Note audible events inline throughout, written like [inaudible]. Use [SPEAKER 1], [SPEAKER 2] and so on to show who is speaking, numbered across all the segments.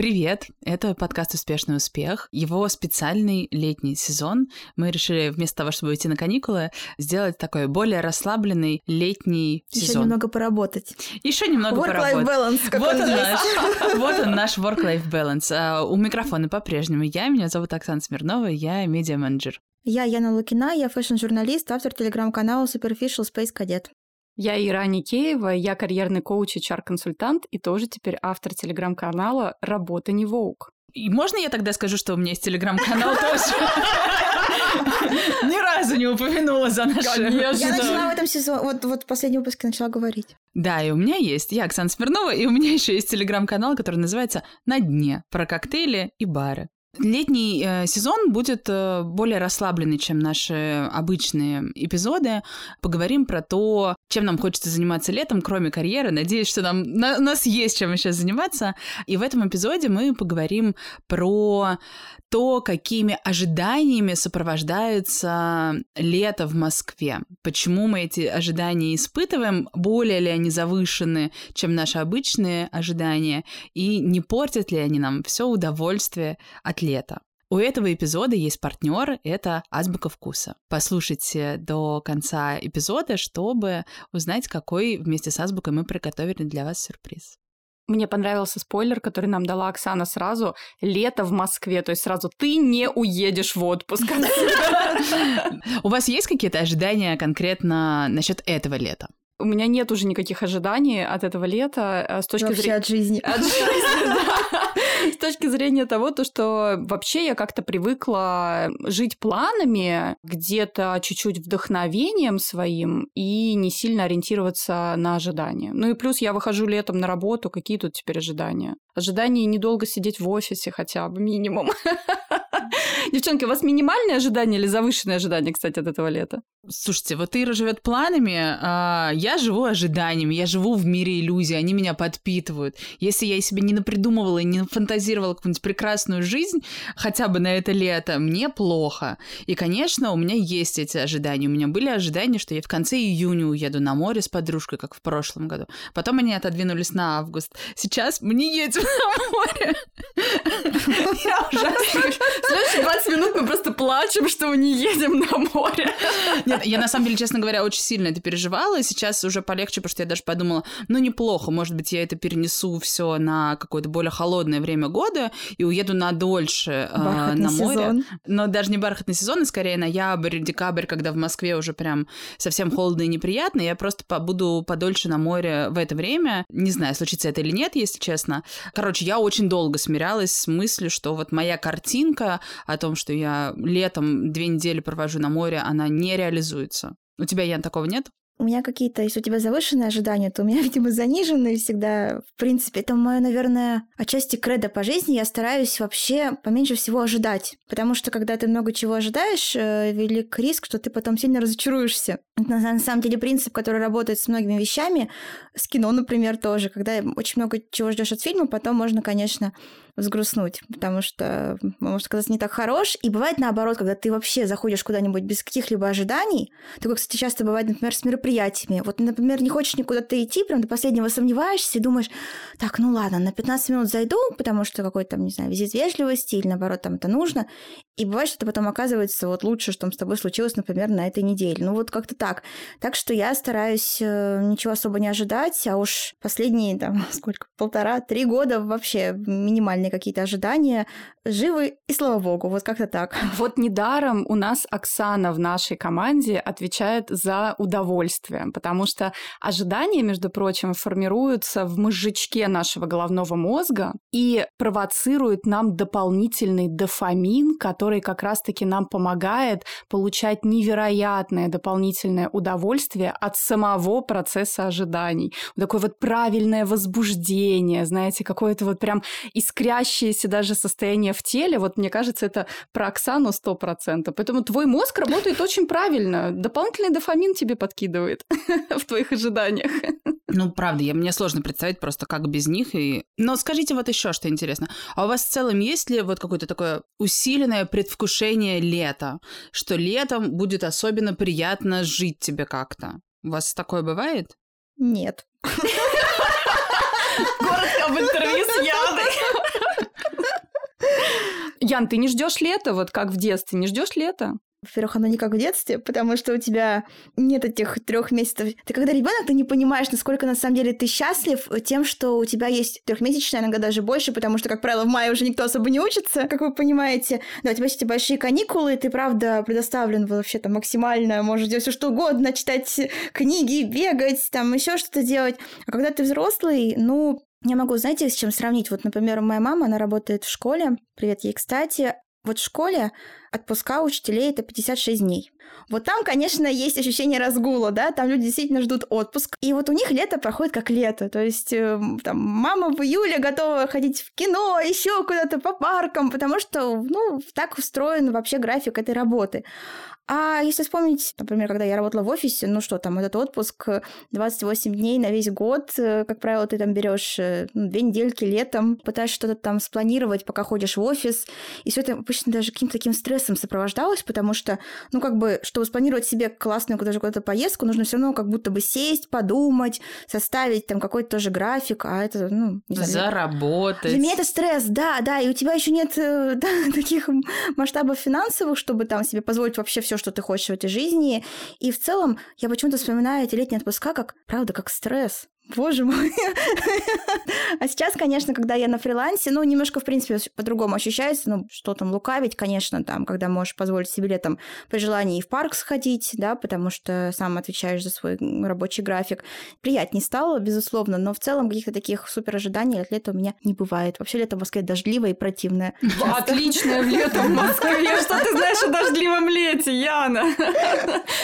[SPEAKER 1] Привет! Это подкаст «Успешный успех». Его специальный летний сезон. Мы решили вместо того, чтобы уйти на каникулы, сделать такой более расслабленный летний
[SPEAKER 2] Еще
[SPEAKER 1] сезон.
[SPEAKER 2] немного поработать.
[SPEAKER 1] Еще немного
[SPEAKER 2] Work-life
[SPEAKER 1] поработать.
[SPEAKER 2] balance, как
[SPEAKER 1] Вот
[SPEAKER 2] он
[SPEAKER 1] наш, вот он наш [laughs] work-life balance. А, У микрофона по-прежнему я, меня зовут Оксана Смирнова, я медиа-менеджер.
[SPEAKER 2] Я Яна Лукина, я фэшн-журналист, автор телеграм-канала Superficial Space Cadet.
[SPEAKER 3] Я Ира Никеева, я карьерный коуч и HR-консультант и тоже теперь автор телеграм-канала «Работа не work».
[SPEAKER 1] И можно я тогда скажу, что у меня есть телеграм-канал [laughs] тоже? Ни разу не упомянула за наши...
[SPEAKER 2] Я начала в этом сезоне, вот, вот в последнем выпуске начала говорить.
[SPEAKER 1] Да, и у меня есть. Я Оксана Смирнова, и у меня еще есть телеграм-канал, который называется «На дне» про коктейли и бары. Летний э, сезон будет э, более расслабленный, чем наши обычные эпизоды. Поговорим про то, чем нам хочется заниматься летом, кроме карьеры. Надеюсь, что нам, на- у нас есть чем сейчас заниматься. И в этом эпизоде мы поговорим про то, какими ожиданиями сопровождается лето в Москве. Почему мы эти ожидания испытываем, более ли они завышены, чем наши обычные ожидания, и не портят ли они нам все удовольствие от лета. У этого эпизода есть партнер, это Азбука вкуса. Послушайте до конца эпизода, чтобы узнать, какой вместе с Азбукой мы приготовили для вас сюрприз.
[SPEAKER 3] Мне понравился спойлер, который нам дала Оксана сразу. Лето в Москве, то есть сразу ты не уедешь в отпуск.
[SPEAKER 1] У вас есть какие-то ожидания конкретно насчет этого лета?
[SPEAKER 3] У меня нет уже никаких ожиданий от этого лета э, с точки
[SPEAKER 2] Вообще
[SPEAKER 3] зрения...
[SPEAKER 2] от жизни.
[SPEAKER 3] От жизни, да. [laughs] С точки зрения того, то, что вообще я как-то привыкла жить планами, где-то чуть-чуть вдохновением своим и не сильно ориентироваться на ожидания. Ну и плюс я выхожу летом на работу, какие тут теперь ожидания? Ожидания недолго сидеть в офисе хотя бы, минимум. [laughs] Девчонки, у вас минимальные ожидания или завышенные ожидания, кстати, от этого лета?
[SPEAKER 1] Слушайте, вот Ира живет планами, а я живу ожиданиями, я живу в мире иллюзий, они меня подпитывают. Если я себе не напридумывала и не фантазировала какую-нибудь прекрасную жизнь, хотя бы на это лето, мне плохо. И, конечно, у меня есть эти ожидания. У меня были ожидания, что я в конце июня уеду на море с подружкой, как в прошлом году. Потом они отодвинулись на август. Сейчас мы не едем [laughs] на море. [laughs] Я ужасно
[SPEAKER 3] Следующие 20 минут мы просто плачем, что мы не едем на море.
[SPEAKER 1] Нет, я на самом деле, честно говоря, очень сильно это переживала, и сейчас уже полегче, потому что я даже подумала, ну, неплохо, может быть, я это перенесу все на какое-то более холодное время года и уеду на дольше э, на море.
[SPEAKER 2] сезон.
[SPEAKER 1] Но даже не бархатный сезон, а скорее ноябрь, декабрь, когда в Москве уже прям совсем холодно и неприятно, я просто побуду подольше на море в это время. Не знаю, случится это или нет, если честно. Короче, я очень долго смирялась с мыслью, что вот моя картинка о том, что я летом две недели провожу на море, она не реализуется. У тебя, Ян, такого нет?
[SPEAKER 2] У меня какие-то, если у тебя завышенные ожидания, то у меня, [laughs] видимо, заниженные всегда. В принципе, это мое, наверное, отчасти кредо по жизни. Я стараюсь вообще поменьше всего ожидать. Потому что, когда ты много чего ожидаешь, э, велик риск, что ты потом сильно разочаруешься. Это, на, самом деле, принцип, который работает с многими вещами. С кино, например, тоже. Когда очень много чего ждешь от фильма, потом можно, конечно, взгрустнуть, потому что может казаться не так хорош. И бывает наоборот, когда ты вообще заходишь куда-нибудь без каких-либо ожиданий. Такое, кстати, часто бывает, например, с мероприятиями. Вот, например, не хочешь никуда-то идти, прям до последнего сомневаешься и думаешь, так, ну ладно, на 15 минут зайду, потому что какой-то, не знаю, визит вежливости или наоборот там это нужно. И бывает, что это потом оказывается вот лучше, что с тобой случилось, например, на этой неделе. Ну вот как-то так. Так что я стараюсь э, ничего особо не ожидать, а уж последние там [laughs] сколько, полтора-три года вообще минимальные какие-то ожидания живы, и слава богу, вот как-то так.
[SPEAKER 3] Вот недаром у нас Оксана в нашей команде отвечает за удовольствие, потому что ожидания, между прочим, формируются в мозжечке нашего головного мозга и провоцируют нам дополнительный дофамин, который как раз-таки нам помогает получать невероятное дополнительное удовольствие от самого процесса ожиданий. Такое вот правильное возбуждение, знаете, какое-то вот прям искрящееся даже состояние в теле. Вот мне кажется, это про Оксану сто процентов. Поэтому твой мозг работает очень правильно. Дополнительный дофамин тебе подкидывает [laughs] в твоих ожиданиях.
[SPEAKER 1] Ну, правда, я, мне сложно представить просто, как без них. И... Но скажите вот еще, что интересно. А у вас в целом есть ли вот какое-то такое усиленное предвкушение лета? Что летом будет особенно приятно жить тебе как-то? У вас такое бывает?
[SPEAKER 2] Нет.
[SPEAKER 3] Коротко об интервью с Яной. Ян, ты не ждешь лета, вот как в детстве, не ждешь лета?
[SPEAKER 2] Во-первых, оно не как в детстве, потому что у тебя нет этих трех месяцев. Ты когда ребенок, ты не понимаешь, насколько на самом деле ты счастлив тем, что у тебя есть трехмесячная, иногда даже больше, потому что, как правило, в мае уже никто особо не учится, как вы понимаете. Да, у тебя есть эти большие каникулы, ты, правда, предоставлен вообще там максимально, можешь делать все что угодно, читать книги, бегать, там еще что-то делать. А когда ты взрослый, ну, я могу, знаете, с чем сравнить? Вот, например, моя мама, она работает в школе, привет ей, кстати, вот в школе отпуска учителей это 56 дней. Вот там, конечно, есть ощущение разгула, да, там люди действительно ждут отпуск. И вот у них лето проходит как лето. То есть э, там мама в июле готова ходить в кино, еще куда-то по паркам, потому что, ну, так устроен вообще график этой работы. А если вспомнить, например, когда я работала в офисе, ну что там, этот отпуск 28 дней на весь год, э, как правило, ты там берешь э, ну, две недельки летом, пытаешься что-то там спланировать, пока ходишь в офис, и все это обычно даже каким-то таким стрессом сопровождалось, потому что, ну как бы, чтобы спланировать себе классную даже куда-то поездку, нужно все равно как будто бы сесть, подумать, составить там какой-то тоже график, а это, ну...
[SPEAKER 1] Не знаю, Заработать.
[SPEAKER 2] Для меня это стресс, да, да, и у тебя еще нет э, да, [laughs] таких масштабов финансовых, чтобы там себе позволить вообще все что ты хочешь в этой жизни. И в целом я почему-то вспоминаю эти летние отпуска как, правда, как стресс. Боже мой. а сейчас, конечно, когда я на фрилансе, ну, немножко, в принципе, по-другому ощущается. Ну, что там лукавить, конечно, там, когда можешь позволить себе летом при желании и в парк сходить, да, потому что сам отвечаешь за свой рабочий график. Приятнее стало, безусловно, но в целом каких-то таких супер ожиданий от лета у меня не бывает. Вообще лето в Москве дождливое и противное.
[SPEAKER 3] Отличное лето в Москве. Что ты знаешь о дождливом лете, Яна?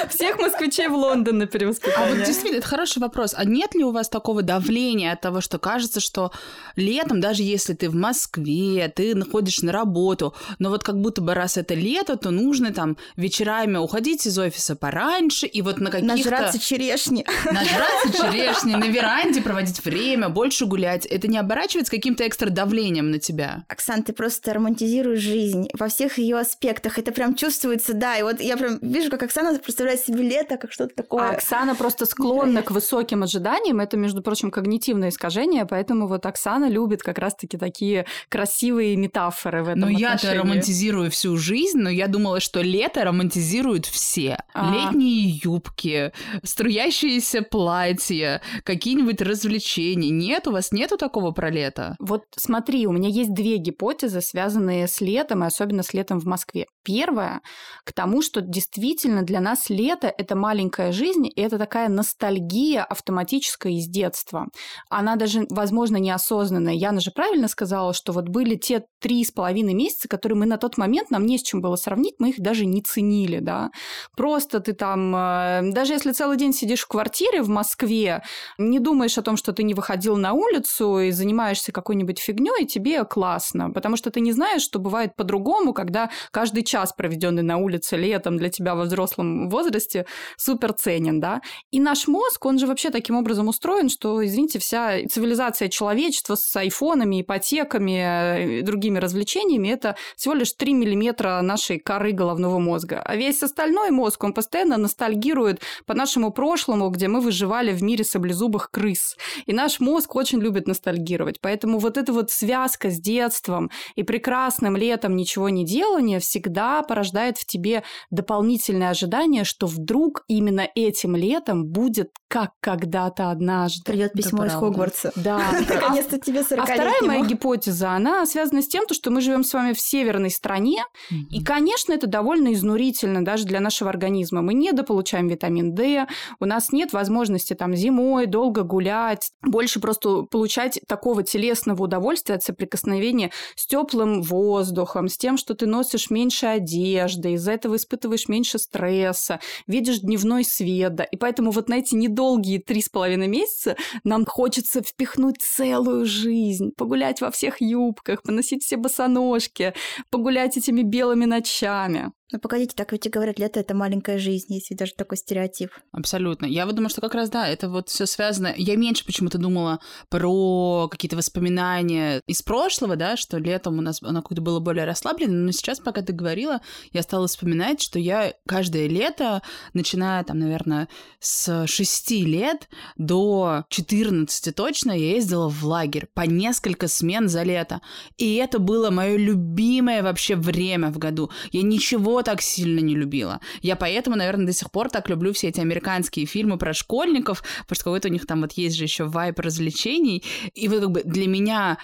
[SPEAKER 3] Всех москвичей в Лондон на перевоспитание.
[SPEAKER 1] А вот действительно, это хороший вопрос. А нет ли у вас такого давления от того, что кажется, что летом, даже если ты в Москве, ты находишь на работу, но вот как будто бы раз это лето, то нужно там вечерами уходить из офиса пораньше и вот на каких-то...
[SPEAKER 2] Нажраться черешни.
[SPEAKER 1] Нажраться [laughs] черешни, на веранде проводить время, больше гулять. Это не оборачивается каким-то экстра давлением на тебя?
[SPEAKER 2] Оксан, ты просто романтизируешь жизнь во всех ее аспектах. Это прям чувствуется, да. И вот я прям вижу, как Оксана представляет себе лето, как что-то такое.
[SPEAKER 3] А Оксана просто склонна к высоким ожиданиям. Это между прочим, когнитивное искажение, поэтому вот Оксана любит как раз-таки такие красивые метафоры в этом
[SPEAKER 1] Ну, я-то романтизирую всю жизнь, но я думала, что лето романтизируют все. А. Летние юбки, струящиеся платья, какие-нибудь развлечения. Нет, у вас нету такого про лето?
[SPEAKER 3] Вот смотри, у меня есть две гипотезы, связанные с летом, и особенно с летом в Москве. Первая к тому, что действительно для нас лето — это маленькая жизнь, и это такая ностальгия автоматическая из детства. Она даже, возможно, неосознанная. Яна же правильно сказала, что вот были те три с половиной месяца, которые мы на тот момент, нам не с чем было сравнить, мы их даже не ценили, да. Просто ты там, э, даже если целый день сидишь в квартире в Москве, не думаешь о том, что ты не выходил на улицу и занимаешься какой-нибудь фигней, тебе классно, потому что ты не знаешь, что бывает по-другому, когда каждый час, проведенный на улице летом для тебя во взрослом возрасте, супер ценен, да. И наш мозг, он же вообще таким образом устроен, устроен, что, извините, вся цивилизация человечества с айфонами, ипотеками и другими развлечениями – это всего лишь 3 миллиметра нашей коры головного мозга. А весь остальной мозг, он постоянно ностальгирует по нашему прошлому, где мы выживали в мире саблезубых крыс. И наш мозг очень любит ностальгировать. Поэтому вот эта вот связка с детством и прекрасным летом ничего не делания всегда порождает в тебе дополнительное ожидание, что вдруг именно этим летом будет как когда-то однажды
[SPEAKER 2] однажды. Придет письмо из Хогвартса.
[SPEAKER 3] Да. [laughs]
[SPEAKER 2] Наконец-то тебе 40
[SPEAKER 3] А вторая моя гипотеза, она связана с тем, что мы живем с вами в северной стране, и, конечно, это довольно изнурительно даже для нашего организма. Мы недополучаем витамин D, у нас нет возможности там зимой долго гулять, больше просто получать такого телесного удовольствия от соприкосновения с теплым воздухом, с тем, что ты носишь меньше одежды, из-за этого испытываешь меньше стресса, видишь дневной свет, да, и поэтому вот на эти недолгие три с половиной месяца месяца нам хочется впихнуть целую жизнь, погулять во всех юбках, поносить все босоножки, погулять этими белыми ночами.
[SPEAKER 2] Ну, погодите, так ведь и говорят, лето — это маленькая жизнь, если даже такой стереотип.
[SPEAKER 1] Абсолютно. Я вот думаю, что как раз, да, это вот все связано. Я меньше почему-то думала про какие-то воспоминания из прошлого, да, что летом у нас оно как-то было более расслаблено, но сейчас, пока ты говорила, я стала вспоминать, что я каждое лето, начиная там, наверное, с 6 лет до 14 точно, я ездила в лагерь по несколько смен за лето. И это было мое любимое вообще время в году. Я ничего так сильно не любила. Я поэтому, наверное, до сих пор так люблю все эти американские фильмы про школьников, потому что какой-то у них там вот есть же еще вайп развлечений. И вот как бы для меня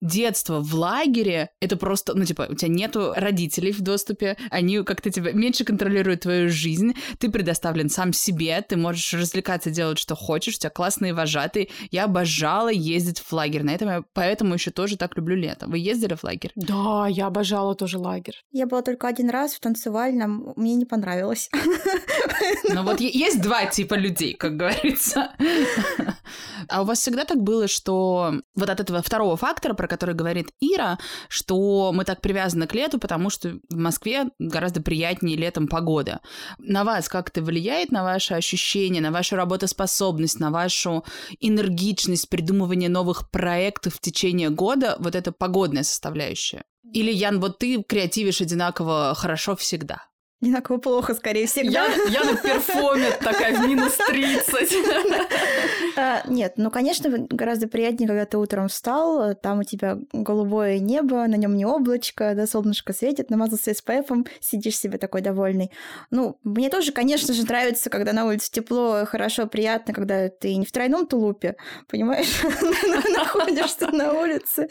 [SPEAKER 1] детство в лагере, это просто, ну, типа, у тебя нету родителей в доступе, они как-то тебя меньше контролируют твою жизнь, ты предоставлен сам себе, ты можешь развлекаться, делать, что хочешь, у тебя классные вожатые. Я обожала ездить в лагерь, на этом я поэтому еще тоже так люблю лето. Вы ездили в лагерь?
[SPEAKER 3] Да, я обожала тоже лагерь.
[SPEAKER 2] Я была только один раз в танцевальном, мне не понравилось. [laughs]
[SPEAKER 1] Ну вот есть два типа людей, как говорится. [laughs] А у вас всегда так было, что вот от этого второго фактора, про который говорит Ира, что мы так привязаны к лету, потому что в Москве гораздо приятнее летом погода. На вас как это влияет, на ваше ощущение, на вашу работоспособность, на вашу энергичность, придумывание новых проектов в течение года, вот эта погодная составляющая? Или, Ян, вот ты креативишь одинаково хорошо всегда?
[SPEAKER 2] Одинаково плохо, скорее всего.
[SPEAKER 3] Я, я на перформе такая в минус [laughs] 30.
[SPEAKER 2] А, нет, ну, конечно, гораздо приятнее, когда ты утром встал, там у тебя голубое небо, на нем не облачко, да, солнышко светит, намазался SPF, сидишь себе такой довольный. Ну, мне тоже, конечно же, нравится, когда на улице тепло, хорошо, приятно, когда ты не в тройном тулупе, понимаешь, [laughs] находишься на улице,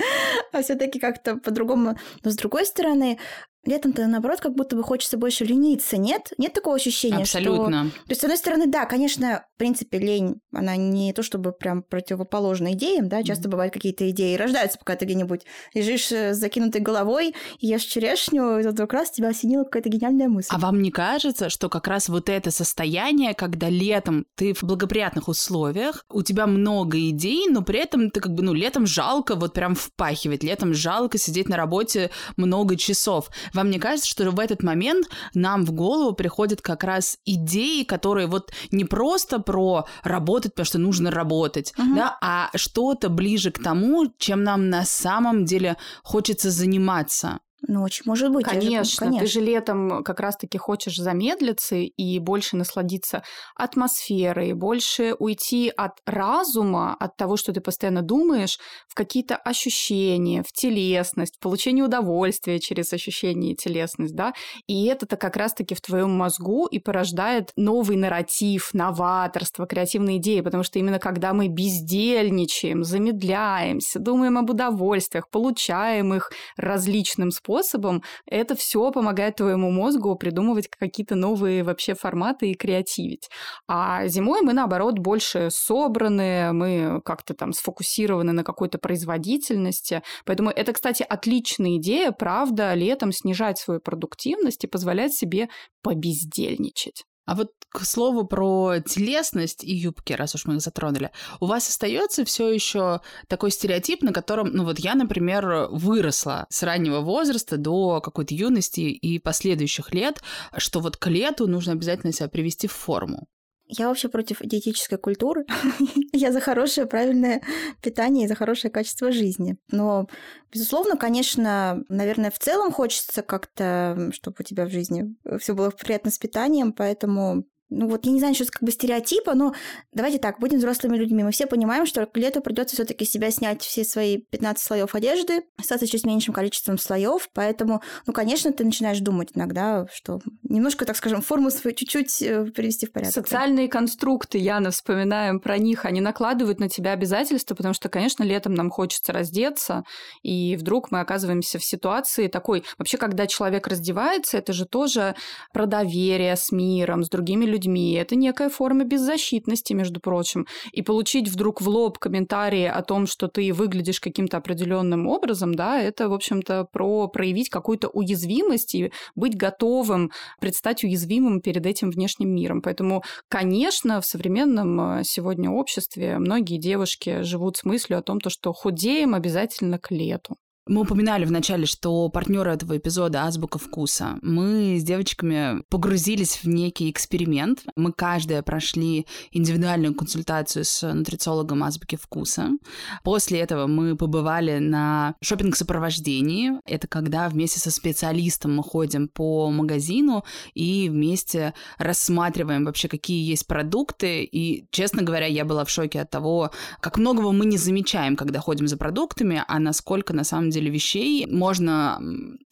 [SPEAKER 2] а все таки как-то по-другому. Но, с другой стороны, Летом-то, наоборот, как будто бы хочется больше лениться, нет? Нет такого ощущения,
[SPEAKER 1] Абсолютно.
[SPEAKER 2] что... То есть, с одной стороны, да, конечно, в принципе, лень, она не то чтобы прям противоположна идеям, да, часто mm-hmm. бывают какие-то идеи рождаются, пока ты где-нибудь лежишь с закинутой головой, ешь черешню, и вдруг раз тебя осенила какая-то гениальная мысль.
[SPEAKER 1] А вам не кажется, что как раз вот это состояние, когда летом ты в благоприятных условиях, у тебя много идей, но при этом ты как бы, ну, летом жалко вот прям впахивать, летом жалко сидеть на работе много часов. Вам не кажется, что в этот момент нам в голову приходят как раз идеи, которые вот не просто про работать, потому что нужно работать, uh-huh. да, а что-то ближе к тому, чем нам на самом деле хочется заниматься?
[SPEAKER 2] Ну, очень может быть.
[SPEAKER 3] Конечно,
[SPEAKER 2] же, конечно.
[SPEAKER 3] Ты же летом как раз-таки хочешь замедлиться и больше насладиться атмосферой, больше уйти от разума, от того, что ты постоянно думаешь, в какие-то ощущения, в телесность, в получение удовольствия через ощущение и телесность, да. И это-то как раз-таки в твоем мозгу и порождает новый нарратив, новаторство, креативные идеи, потому что именно когда мы бездельничаем, замедляемся, думаем об удовольствиях, получаем их различным способом, способом, это все помогает твоему мозгу придумывать какие-то новые вообще форматы и креативить. А зимой мы, наоборот, больше собраны, мы как-то там сфокусированы на какой-то производительности. Поэтому это, кстати, отличная идея, правда, летом снижать свою продуктивность и позволять себе побездельничать.
[SPEAKER 1] А вот к слову про телесность и юбки, раз уж мы их затронули, у вас остается все еще такой стереотип, на котором, ну вот я, например, выросла с раннего возраста до какой-то юности и последующих лет, что вот к лету нужно обязательно себя привести в форму.
[SPEAKER 2] Я вообще против диетической культуры. [laughs] я за хорошее, правильное питание и за хорошее качество жизни. Но, безусловно, конечно, наверное, в целом хочется как-то, чтобы у тебя в жизни все было приятно с питанием, поэтому ну вот я не знаю, что как бы стереотипа, но давайте так, будем взрослыми людьми. Мы все понимаем, что к лету придется все-таки себя снять все свои 15 слоев одежды, остаться чуть меньшим количеством слоев, поэтому, ну, конечно, ты начинаешь думать иногда, что немножко, так скажем, форму свою чуть-чуть э, привести в порядок.
[SPEAKER 3] Социальные конструкты, Яна, вспоминаем про них, они накладывают на тебя обязательства, потому что, конечно, летом нам хочется раздеться, и вдруг мы оказываемся в ситуации такой, вообще, когда человек раздевается, это же тоже про доверие с миром, с другими людьми, людьми. Это некая форма беззащитности, между прочим. И получить вдруг в лоб комментарии о том, что ты выглядишь каким-то определенным образом, да, это, в общем-то, про проявить какую-то уязвимость и быть готовым предстать уязвимым перед этим внешним миром. Поэтому, конечно, в современном э, сегодня обществе многие девушки живут с мыслью о том, что худеем обязательно к лету.
[SPEAKER 1] Мы упоминали вначале, что партнеры этого эпизода Азбука вкуса. Мы с девочками погрузились в некий эксперимент. Мы каждая прошли индивидуальную консультацию с нутрициологом Азбуки вкуса. После этого мы побывали на шопинг сопровождении Это когда вместе со специалистом мы ходим по магазину и вместе рассматриваем вообще, какие есть продукты. И, честно говоря, я была в шоке от того, как многого мы не замечаем, когда ходим за продуктами, а насколько на самом деле деле вещей можно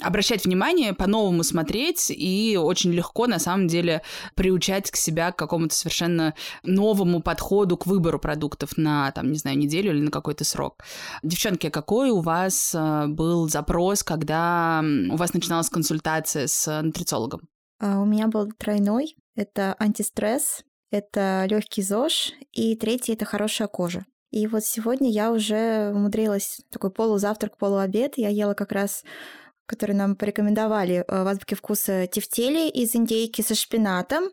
[SPEAKER 1] обращать внимание, по-новому смотреть и очень легко на самом деле приучать к себя к какому-то совершенно новому подходу к выбору продуктов на, там, не знаю, неделю или на какой-то срок. Девчонки, какой у вас э, был запрос, когда у вас начиналась консультация с нутрициологом?
[SPEAKER 2] А, у меня был тройной. Это антистресс, это легкий ЗОЖ, и третий это хорошая кожа. И вот сегодня я уже умудрилась такой полузавтрак, полуобед. Я ела как раз который нам порекомендовали э, в азбуке вкуса тефтели из индейки со шпинатом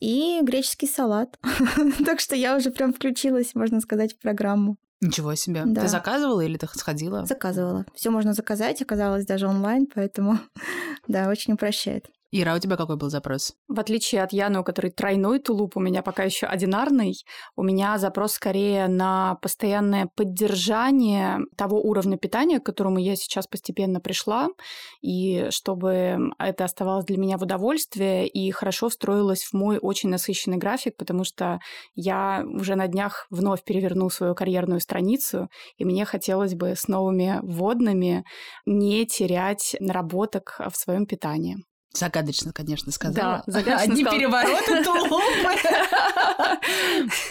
[SPEAKER 2] и греческий салат. [laughs] так что я уже прям включилась, можно сказать, в программу.
[SPEAKER 1] Ничего себе. Да. Ты заказывала или ты сходила?
[SPEAKER 2] Заказывала. Все можно заказать, оказалось даже онлайн, поэтому [laughs] да, очень упрощает.
[SPEAKER 1] Ира, а у тебя какой был запрос?
[SPEAKER 3] В отличие от Яны, у которой тройной тулуп, у меня пока еще одинарный, у меня запрос скорее на постоянное поддержание того уровня питания, к которому я сейчас постепенно пришла, и чтобы это оставалось для меня в удовольствие и хорошо встроилось в мой очень насыщенный график, потому что я уже на днях вновь переверну свою карьерную страницу, и мне хотелось бы с новыми вводными не терять наработок в своем питании.
[SPEAKER 1] Загадочно, конечно, сказала.
[SPEAKER 3] Да, загадочно [laughs]
[SPEAKER 1] Одни перевороты [laughs] тулупы.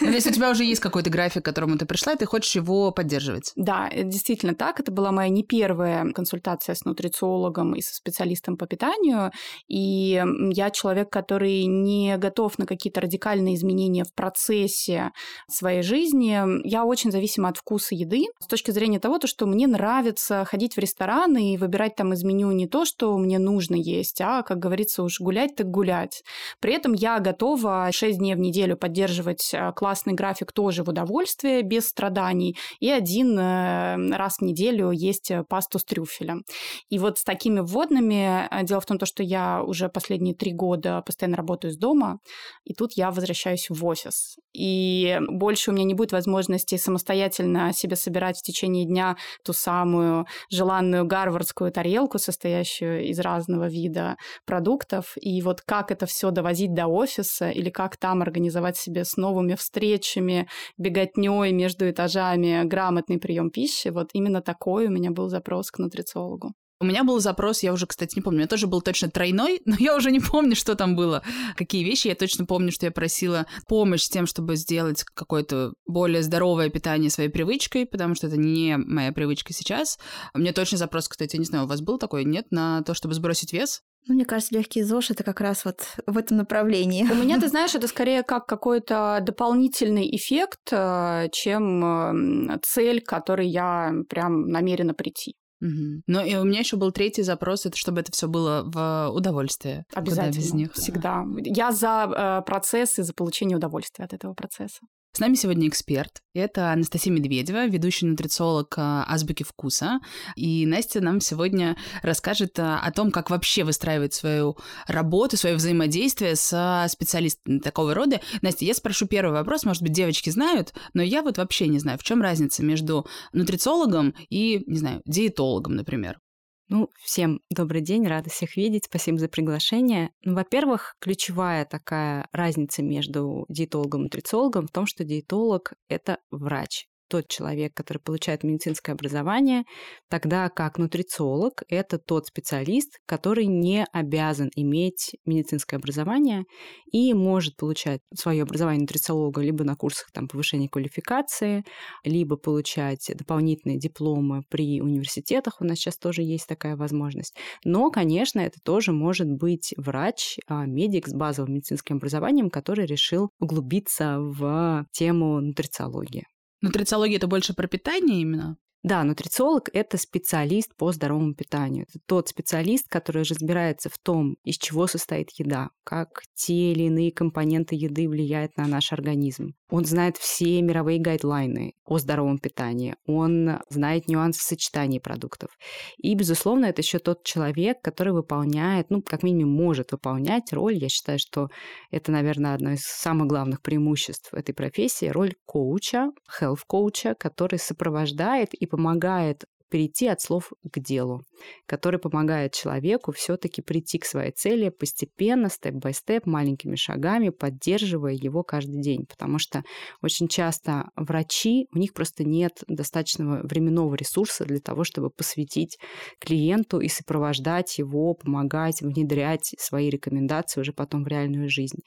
[SPEAKER 1] [laughs] То есть у тебя уже есть какой-то график, к которому ты пришла, и ты хочешь его поддерживать.
[SPEAKER 3] Да, действительно так. Это была моя не первая консультация с нутрициологом и со специалистом по питанию. И я человек, который не готов на какие-то радикальные изменения в процессе своей жизни. Я очень зависима от вкуса еды. С точки зрения того, то, что мне нравится ходить в рестораны и выбирать там из меню не то, что мне нужно есть, а как говорится, уж гулять так гулять. При этом я готова 6 дней в неделю поддерживать э, классный график тоже в удовольствие, без страданий, и один э, раз в неделю есть э, пасту с трюфелем. И вот с такими вводными, дело в том, что я уже последние три года постоянно работаю из дома, и тут я возвращаюсь в офис. И больше у меня не будет возможности самостоятельно себе собирать в течение дня ту самую желанную гарвардскую тарелку, состоящую из разного вида продуктов, и вот как это все довозить до офиса или как там организовать себе с новыми встречами, беготней между этажами грамотный прием пищи, вот именно такой у меня был запрос к нутрициологу.
[SPEAKER 1] У меня был запрос, я уже, кстати, не помню, у меня тоже был точно тройной, [laughs] но я уже не помню, что там было, какие вещи. Я точно помню, что я просила помощь с тем, чтобы сделать какое-то более здоровое питание своей привычкой, потому что это не моя привычка сейчас. У меня точно запрос, кстати, не знаю, у вас был такой, нет, на то, чтобы сбросить вес?
[SPEAKER 2] Ну, мне кажется, легкий ЗОЖ это как раз вот в этом направлении.
[SPEAKER 3] У меня, ты [laughs] знаешь, это скорее как какой-то дополнительный эффект, э, чем цель, к которой я прям намерена прийти.
[SPEAKER 1] Угу. Но и у меня еще был третий запрос, это чтобы это все было в удовольствие.
[SPEAKER 3] Обязательно. без них. Всегда. Я за э, процесс и за получение удовольствия от этого процесса.
[SPEAKER 1] С нами сегодня эксперт. Это Анастасия Медведева, ведущий нутрициолог а, Азбуки вкуса. И Настя нам сегодня расскажет а, о том, как вообще выстраивать свою работу, свое взаимодействие с специалистами такого рода. Настя, я спрошу первый вопрос. Может быть, девочки знают, но я вот вообще не знаю, в чем разница между нутрициологом и, не знаю, диетологом, например.
[SPEAKER 4] Ну, всем добрый день, рада всех видеть, спасибо за приглашение. Ну, во-первых, ключевая такая разница между диетологом и нутрициологом в том, что диетолог — это врач тот человек, который получает медицинское образование, тогда как нутрициолог – это тот специалист, который не обязан иметь медицинское образование и может получать свое образование нутрициолога либо на курсах там, повышения квалификации, либо получать дополнительные дипломы при университетах. У нас сейчас тоже есть такая возможность. Но, конечно, это тоже может быть врач, а, медик с базовым медицинским образованием, который решил углубиться в тему нутрициологии.
[SPEAKER 1] Нутрициология это больше про питание именно?
[SPEAKER 4] Да, нутрициолог – это специалист по здоровому питанию. Это тот специалист, который разбирается в том, из чего состоит еда, как те или иные компоненты еды влияют на наш организм. Он знает все мировые гайдлайны о здоровом питании. Он знает нюансы сочетания продуктов. И, безусловно, это еще тот человек, который выполняет, ну, как минимум, может выполнять роль. Я считаю, что это, наверное, одно из самых главных преимуществ этой профессии, роль коуча, health-коуча, который сопровождает и помогает перейти от слов к делу, который помогает человеку все-таки прийти к своей цели постепенно, степ-бай-степ, маленькими шагами, поддерживая его каждый день. Потому что очень часто врачи, у них просто нет достаточного временного ресурса для того, чтобы посвятить клиенту и сопровождать его, помогать, внедрять свои рекомендации уже потом в реальную жизнь.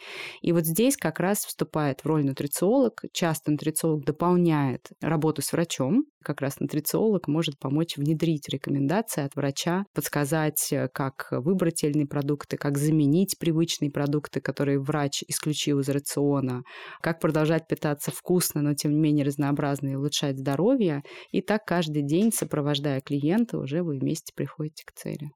[SPEAKER 4] И вот здесь как раз вступает в роль нутрициолог. Часто нутрициолог дополняет работу с врачом, как раз нутрициолог может помочь внедрить рекомендации от врача, подсказать, э, как выбрать те или иные продукты, как заменить привычные продукты, которые врач исключил из рациона, как продолжать питаться вкусно, но тем не менее разнообразно и улучшать здоровье. И так каждый день, сопровождая клиента, уже вы вместе приходите к цели.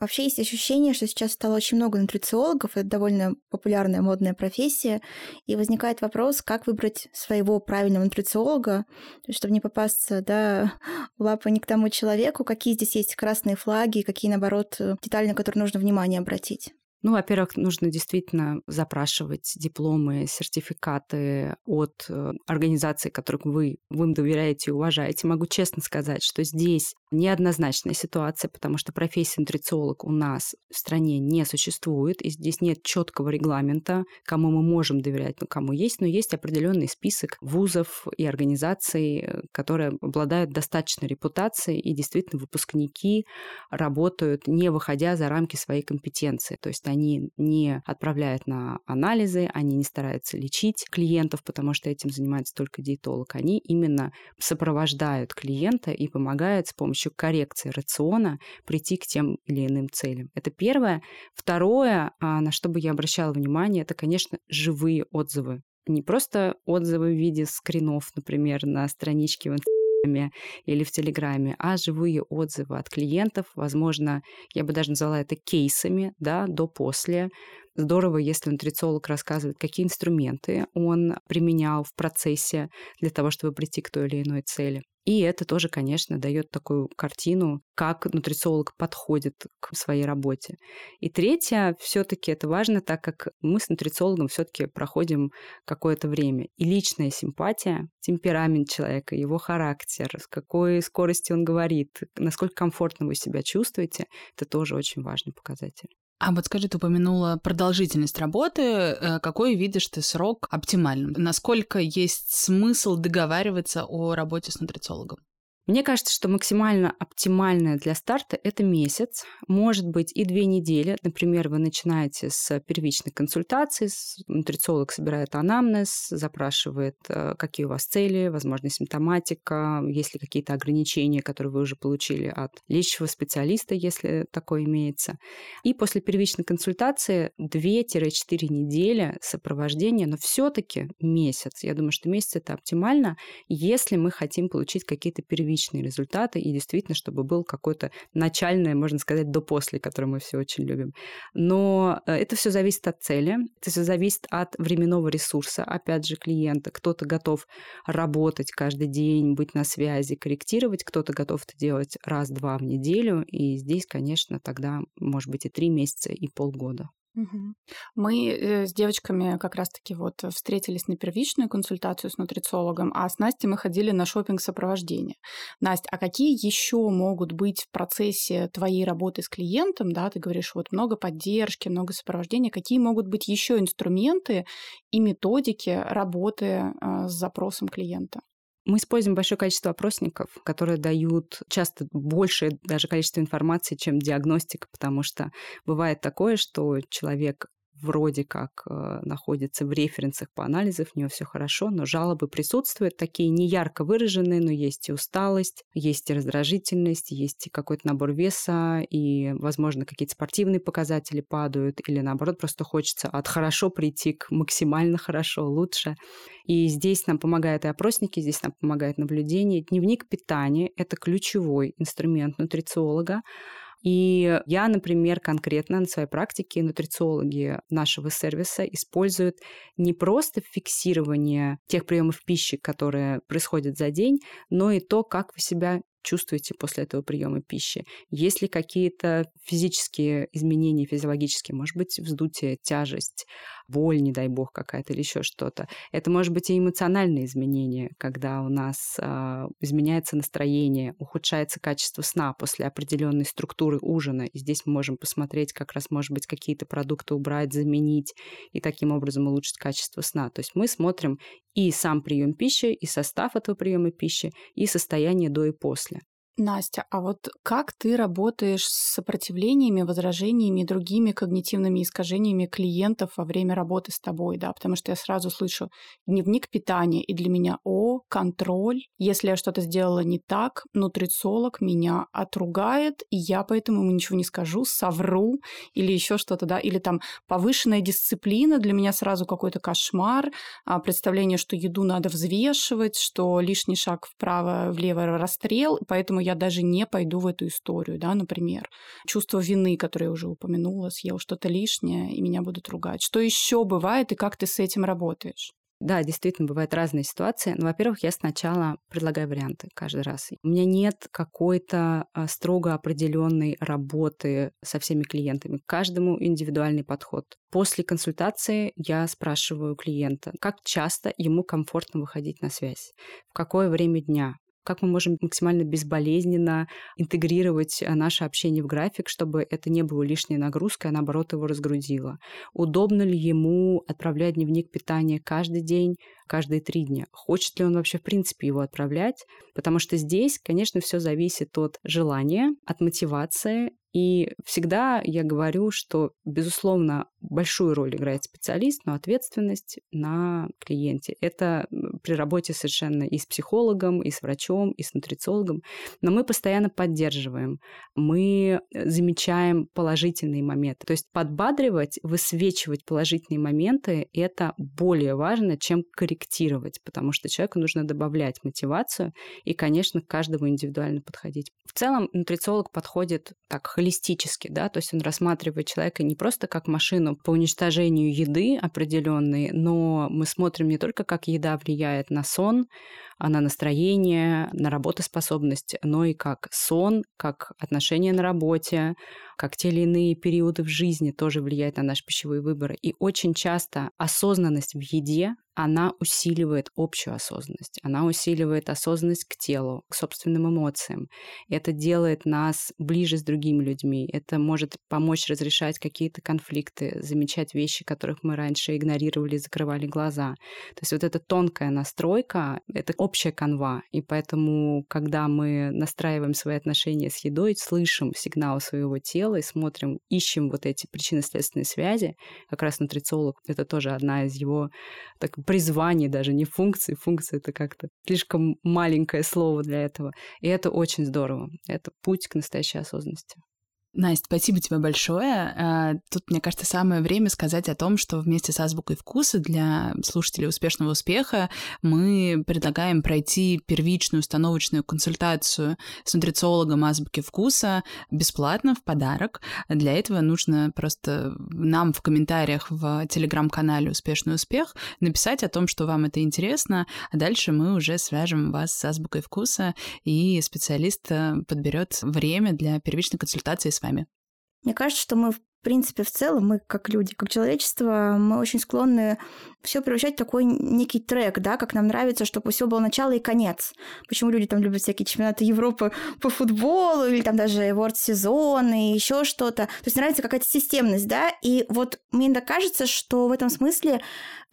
[SPEAKER 2] Вообще есть ощущение, что сейчас стало очень много нутрициологов, это довольно популярная модная профессия, и возникает вопрос, как выбрать своего правильного нутрициолога, чтобы не попасться да, [laughs] в лапы не к тому человеку, какие здесь есть красные флаги, какие, наоборот, детали, на которые нужно внимание обратить.
[SPEAKER 4] Ну, во-первых, нужно действительно запрашивать дипломы, сертификаты от э, организаций, которым вы, вы им доверяете и уважаете. Могу честно сказать, что здесь неоднозначная ситуация, потому что профессия нутрициолог у нас в стране не существует, и здесь нет четкого регламента, кому мы можем доверять, ну, кому есть, но есть определенный список вузов и организаций, э, которые обладают достаточной репутацией, и действительно выпускники работают, не выходя за рамки своей компетенции. То есть они не отправляют на анализы, они не стараются лечить клиентов, потому что этим занимается только диетолог. Они именно сопровождают клиента и помогают с помощью помощью коррекции рациона прийти к тем или иным целям. Это первое. Второе, а, на что бы я обращала внимание, это, конечно, живые отзывы. Не просто отзывы в виде скринов, например, на страничке в Инстаграме или в Телеграме, а живые отзывы от клиентов. Возможно, я бы даже назвала это кейсами, да, до-после. Здорово, если нутрициолог рассказывает, какие инструменты он применял в процессе для того, чтобы прийти к той или иной цели. И это тоже, конечно, дает такую картину, как нутрициолог подходит к своей работе. И третье, все-таки это важно, так как мы с нутрициологом все-таки проходим какое-то время. И личная симпатия, темперамент человека, его характер, с какой скоростью он говорит, насколько комфортно вы себя чувствуете, это тоже очень важный показатель.
[SPEAKER 1] А вот скажи, ты упомянула продолжительность работы. Э, какой видишь ты срок оптимальным? Насколько есть смысл договариваться о работе с нутрициологом?
[SPEAKER 4] Мне кажется, что максимально оптимальное для старта – это месяц, может быть и две недели. Например, вы начинаете с первичной консультации, нутрициолог собирает анамнез, запрашивает, э, какие у вас цели, возможно, симптоматика, есть ли какие-то ограничения, которые вы уже получили от лечащего специалиста, если такое имеется. И после первичной консультации 2-4 недели сопровождения, но все таки месяц. Я думаю, что месяц – это оптимально, если мы хотим получить какие-то первичные первичные результаты и действительно, чтобы был какой-то начальное, можно сказать, до-после, которое мы все очень любим. Но э, это все зависит от цели, это все зависит от временного ресурса, опять же, клиента. Кто-то готов работать каждый день, быть на связи, корректировать, кто-то готов это делать раз-два в неделю, и здесь, конечно, тогда может быть и три месяца, и полгода.
[SPEAKER 3] Мы э, с девочками как раз-таки вот встретились на первичную консультацию с нутрициологом, а с Настей мы ходили на шопинг сопровождение. Настя, а какие еще могут быть в процессе твоей работы с клиентом, да, ты говоришь, вот много поддержки, много сопровождения, какие могут быть еще инструменты и методики работы э, с запросом клиента?
[SPEAKER 4] Мы используем большое количество опросников, которые дают часто большее даже количество информации, чем диагностика, потому что бывает такое, что человек вроде как э, находится в референсах по анализам, у нее все хорошо, но жалобы присутствуют, такие не ярко выраженные, но есть и усталость, есть и раздражительность, есть и какой-то набор веса, и, возможно, какие-то спортивные показатели падают, или наоборот, просто хочется от хорошо прийти к максимально хорошо, лучше. И здесь нам помогают и опросники, здесь нам помогает наблюдение. Дневник питания – это ключевой инструмент нутрициолога. И я, например, конкретно на своей практике нутрициологи нашего сервиса используют не просто фиксирование тех приемов пищи, которые происходят за день, но и то, как вы себя чувствуете после этого приема пищи? Есть ли какие-то физические изменения физиологические? Может быть, вздутие, тяжесть, боль, не дай бог, какая-то или еще что-то. Это может быть и эмоциональные изменения, когда у нас э, изменяется настроение, ухудшается качество сна после определенной структуры ужина. И здесь мы можем посмотреть, как раз, может быть, какие-то продукты убрать, заменить и таким образом улучшить качество сна. То есть мы смотрим и сам прием пищи, и состав этого приема пищи, и состояние до и после.
[SPEAKER 3] Настя, а вот как ты работаешь с сопротивлениями, возражениями и другими когнитивными искажениями клиентов во время работы с тобой, да? Потому что я сразу слышу дневник питания, и для меня, о, контроль. Если я что-то сделала не так, нутрициолог меня отругает, и я поэтому ему ничего не скажу, совру или еще что-то, да? Или там повышенная дисциплина, для меня сразу какой-то кошмар, а представление, что еду надо взвешивать, что лишний шаг вправо-влево расстрел, поэтому я даже не пойду в эту историю, да, например. Чувство вины, которое я уже упомянула, съел что-то лишнее, и меня будут ругать. Что еще бывает, и как ты с этим работаешь?
[SPEAKER 4] Да, действительно, бывают разные ситуации. Но, во-первых, я сначала предлагаю варианты каждый раз. У меня нет какой-то а, строго определенной работы со всеми клиентами. каждому индивидуальный подход. После консультации я спрашиваю клиента, как часто ему комфортно выходить на связь, в какое время дня, как мы можем максимально безболезненно интегрировать э, наше общение в график, чтобы это не было лишней нагрузкой, а наоборот его разгрузило. Удобно ли ему отправлять дневник питания каждый день, каждые три дня? Хочет ли он вообще в принципе его отправлять? Потому что здесь, конечно, все зависит от желания, от мотивации и всегда я говорю, что, безусловно, большую роль играет специалист, но ответственность на клиенте. Это при работе совершенно и с психологом, и с врачом, и с нутрициологом. Но мы постоянно поддерживаем, мы замечаем положительные моменты. То есть подбадривать, высвечивать положительные моменты – это более важно, чем корректировать, потому что человеку нужно добавлять мотивацию и, конечно, к каждому индивидуально подходить. В целом нутрициолог подходит так холистически, да, то есть он рассматривает человека не просто как машину по уничтожению еды определенной, но мы смотрим не только, как еда влияет на сон, а на настроение, на работоспособность, но и как сон, как отношения на работе, как те или иные периоды в жизни тоже влияют на наши пищевые выборы. И очень часто осознанность в еде, она усиливает общую осознанность, она усиливает осознанность к телу, к собственным эмоциям. Это делает нас ближе с другими людьми, это может помочь разрешать какие-то конфликты, замечать вещи, которых мы раньше игнорировали, закрывали глаза. То есть вот эта тонкая настройка, это общая канва, и поэтому, когда мы настраиваем свои отношения с едой, слышим сигнал своего тела и смотрим, ищем вот эти причинно-следственные связи, как раз нутрициолог — это тоже одна из его так, призваний, даже не функций, функция — это как-то слишком маленькое слово для этого, и это очень здорово, это путь к настоящей осознанности.
[SPEAKER 1] Настя, спасибо тебе большое. А, тут, мне кажется, самое время сказать о том, что вместе с Азбукой вкуса для слушателей успешного успеха мы предлагаем пройти первичную установочную консультацию с нутрициологом Азбуки вкуса бесплатно в подарок. Для этого нужно просто нам в комментариях в телеграм-канале «Успешный успех» написать о том, что вам это интересно, а дальше мы уже свяжем вас с Азбукой вкуса, и специалист э, подберет время для первичной консультации с вами вами?
[SPEAKER 2] Мне кажется, что мы в принципе, в целом, мы как люди, как человечество, мы очень склонны все превращать в такой некий трек, да, как нам нравится, чтобы все было начало и конец. Почему люди там любят всякие чемпионаты Европы по футболу или там даже World сезон и еще что-то. То есть нравится какая-то системность, да, и вот мне кажется, что в этом смысле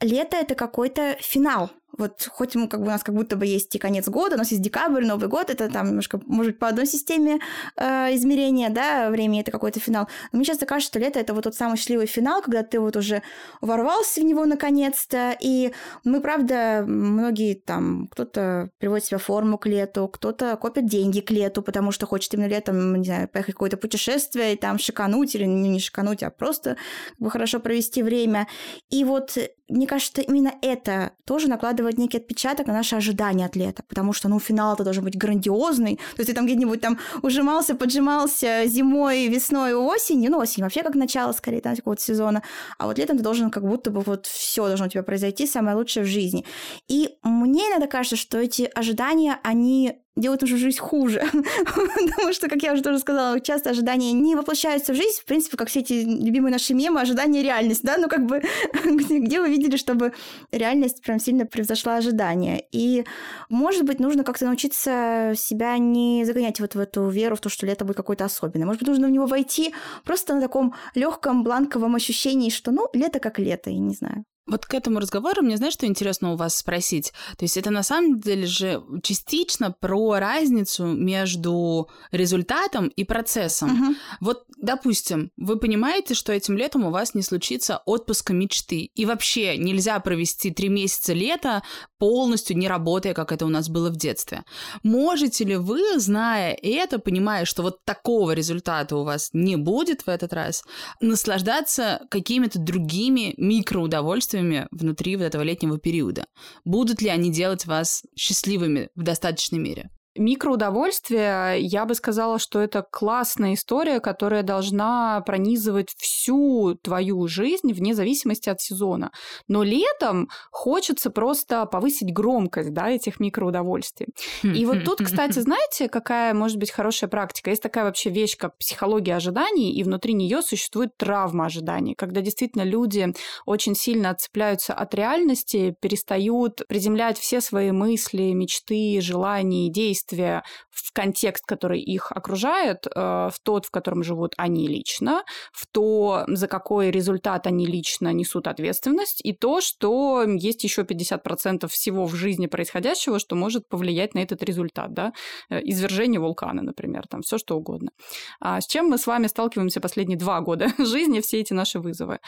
[SPEAKER 2] лето — это какой-то финал вот хоть мы, как бы, у нас как будто бы есть и конец года, у нас есть декабрь, Новый год, это там немножко, может быть, по одной системе э, измерения, да, времени это какой-то финал. Но мне часто кажется, что лето это вот тот самый счастливый финал, когда ты вот уже ворвался в него наконец-то, и мы, правда, многие там, кто-то приводит себя в форму к лету, кто-то копит деньги к лету, потому что хочет именно летом, не знаю, поехать в какое-то путешествие и там шикануть, или не шикануть, а просто как бы, хорошо провести время. И вот мне кажется, именно это тоже накладывает некий отпечаток на наши ожидания от лета, потому что, ну, финал-то должен быть грандиозный, то есть ты там где-нибудь там ужимался, поджимался зимой, весной, осенью, ну, осень вообще как начало, скорее, там, какого-то сезона, а вот летом ты должен как будто бы вот все должно у тебя произойти, самое лучшее в жизни. И мне иногда кажется, что эти ожидания, они делают нашу жизнь хуже. [laughs] Потому что, как я уже тоже сказала, часто ожидания не воплощаются в жизнь. В принципе, как все эти любимые наши мемы, ожидания и реальность, да? Ну, как бы, [laughs] где, вы видели, чтобы реальность прям сильно превзошла ожидания? И, может быть, нужно как-то научиться себя не загонять вот в эту веру, в то, что лето будет какое-то особенное. Может быть, нужно в него войти просто на таком легком бланковом ощущении, что, ну, лето как лето, я не знаю.
[SPEAKER 1] Вот к этому разговору мне, знаешь, что интересно у вас спросить? То есть это на самом деле же частично про разницу между результатом и процессом.
[SPEAKER 2] Мгм.
[SPEAKER 1] Вот, допустим, вы понимаете, что этим летом у вас не случится отпуска мечты. И вообще нельзя провести три месяца лета полностью не работая, как это у нас было в детстве. Можете ли вы, зная это, понимая, что вот такого результата у вас не будет в этот раз, наслаждаться какими-то другими микроудовольствиями внутри вот этого летнего периода? Будут ли они делать вас счастливыми в достаточной мере?
[SPEAKER 3] Микроудовольствие, я бы сказала, что это классная история, которая должна пронизывать всю твою жизнь вне зависимости от сезона. Но летом хочется просто повысить громкость да, этих микроудовольствий. И вот тут, кстати, [laughs] знаете, какая может быть хорошая практика? Есть такая вообще вещь, как психология ожиданий, и внутри нее существует травма ожиданий, когда действительно люди очень сильно отцепляются от реальности, перестают приземлять все свои мысли, мечты, желания, действия в контекст, который их окружает, э, в тот, в котором живут они лично, в то, за какой результат они лично несут ответственность, и то, что есть еще 50% всего в жизни происходящего, что может повлиять на этот результат, да, Э, извержение вулкана, например, там все что угодно. А с чем мы с вами сталкиваемся последние два года [laughs] жизни, все эти наши вызовы.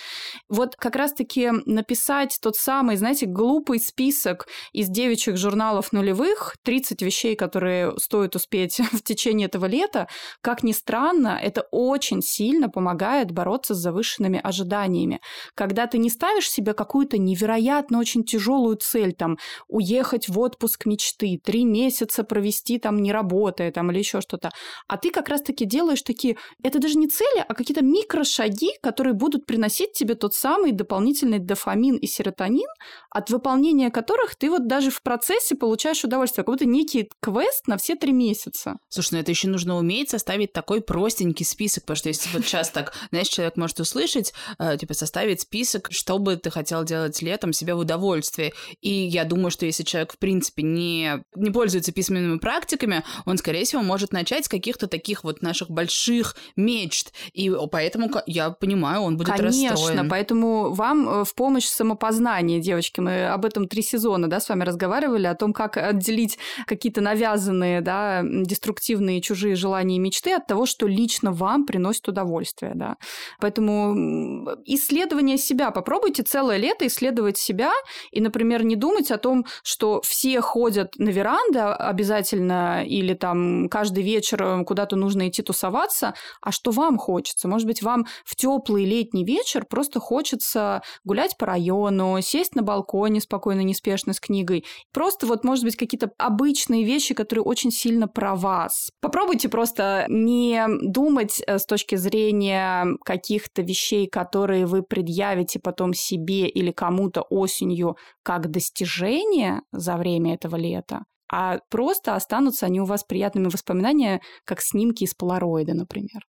[SPEAKER 3] Вот как раз-таки написать тот самый, знаете, глупый список из девичьих журналов нулевых, 30 вещей, которые стоит успеть [laughs] в течение этого лета, как ни странно, это очень сильно помогает бороться с завышенными ожиданиями. Когда ты не ставишь себе какую-то невероятно очень тяжелую цель, там, уехать в отпуск мечты, три месяца провести там не работая, там, или еще что-то, а ты как раз-таки делаешь такие, это даже не цели, а какие-то микрошаги, которые будут приносить тебе тот самый дополнительный дофамин и серотонин, от выполнения которых ты вот даже в процессе получаешь удовольствие, как будто некий квест на все три месяца.
[SPEAKER 1] Слушай, ну это еще нужно уметь составить такой простенький список, потому что если вот сейчас так, знаешь, человек может услышать, э, типа составить список, что бы ты хотел делать летом себе в удовольствие. И я думаю, что если человек, в принципе, не, не пользуется письменными практиками, он, скорее всего, может начать с каких-то таких вот наших больших мечт. И поэтому я понимаю, он будет
[SPEAKER 3] Конечно,
[SPEAKER 1] расстроен.
[SPEAKER 3] поэтому вам э, в помощь самопознание, девочки. Мы об этом три сезона, да, с вами разговаривали, о том, как отделить какие-то навязанные, да, деструктивные чужие желания и мечты от того, что лично вам приносит удовольствие, да. Поэтому исследование себя. Попробуйте целое лето исследовать себя и, например, не думать о том, что все ходят на веранды обязательно или там каждый вечер э, куда-то нужно идти тусоваться, а что вам хочется. Может быть, вам в теплый летний вечер просто хочется гулять по району, сесть на балконе спокойно, неспешно с книгой. Просто вот, может быть, какие-то обычные вещи, которые очень сильно про вас. Попробуйте просто не думать э, с точки зрения каких-то вещей, которые вы предъявите потом себе или кому-то осенью как достижение за время этого лета, а просто останутся они у вас приятными воспоминаниями, как снимки из полароида, например.